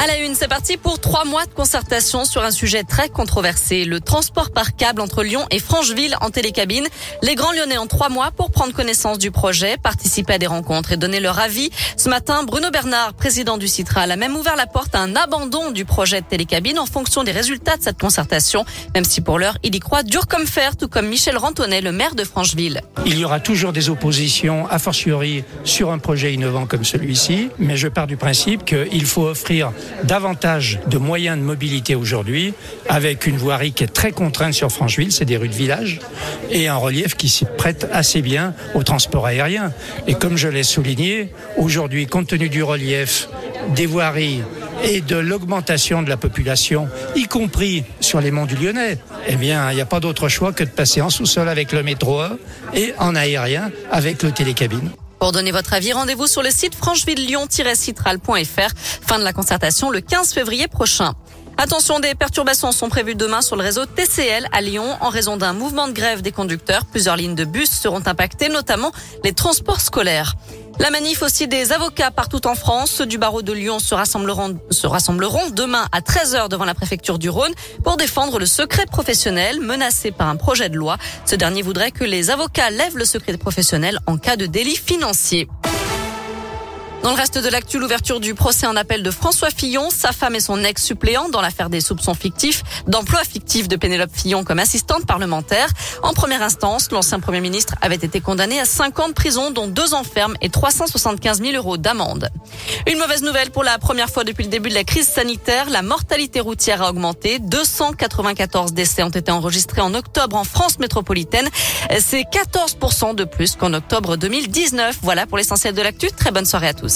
À la une, c'est parti pour trois mois de concertation sur un sujet très controversé, le transport par câble entre Lyon et Francheville en télécabine. Les grands lyonnais ont trois mois pour prendre connaissance du projet, participer à des rencontres et donner leur avis. Ce matin, Bruno Bernard, président du Citral, a même ouvert la porte à un abandon du projet de télécabine en fonction des résultats de cette concertation, même si pour l'heure, il y croit dur comme fer, tout comme Michel Rantonnet, le maire de Francheville. Il y aura toujours des oppositions, a fortiori, sur un projet innovant comme celui-ci, mais je pars du principe qu'il faut offrir davantage de moyens de mobilité aujourd'hui, avec une voirie qui est très contrainte sur Francheville, c'est des rues de village, et un relief qui s'y prête assez bien au transport aérien. Et comme je l'ai souligné, aujourd'hui, compte tenu du relief, des voiries et de l'augmentation de la population, y compris sur les monts du Lyonnais, eh bien, il n'y a pas d'autre choix que de passer en sous-sol avec le métro et en aérien avec le télécabine. Pour donner votre avis, rendez-vous sur le site francheville-lyon-citral.fr. Fin de la concertation le 15 février prochain. Attention, des perturbations sont prévues demain sur le réseau TCL à Lyon en raison d'un mouvement de grève des conducteurs. Plusieurs lignes de bus seront impactées, notamment les transports scolaires. La manif aussi des avocats partout en France. Ceux du barreau de Lyon se rassembleront, se rassembleront demain à 13h devant la préfecture du Rhône pour défendre le secret professionnel menacé par un projet de loi. Ce dernier voudrait que les avocats lèvent le secret professionnel en cas de délit financier. Dans le reste de l'actu, l'ouverture du procès en appel de François Fillon, sa femme et son ex-suppléant dans l'affaire des soupçons fictifs d'emploi fictif de Pénélope Fillon comme assistante parlementaire. En première instance, l'ancien Premier ministre avait été condamné à 5 ans de prison, dont 2 ans ferme et 375 000 euros d'amende. Une mauvaise nouvelle pour la première fois depuis le début de la crise sanitaire, la mortalité routière a augmenté. 294 décès ont été enregistrés en octobre en France métropolitaine. C'est 14% de plus qu'en octobre 2019. Voilà pour l'essentiel de l'actu. Très bonne soirée à tous.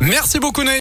Merci beaucoup,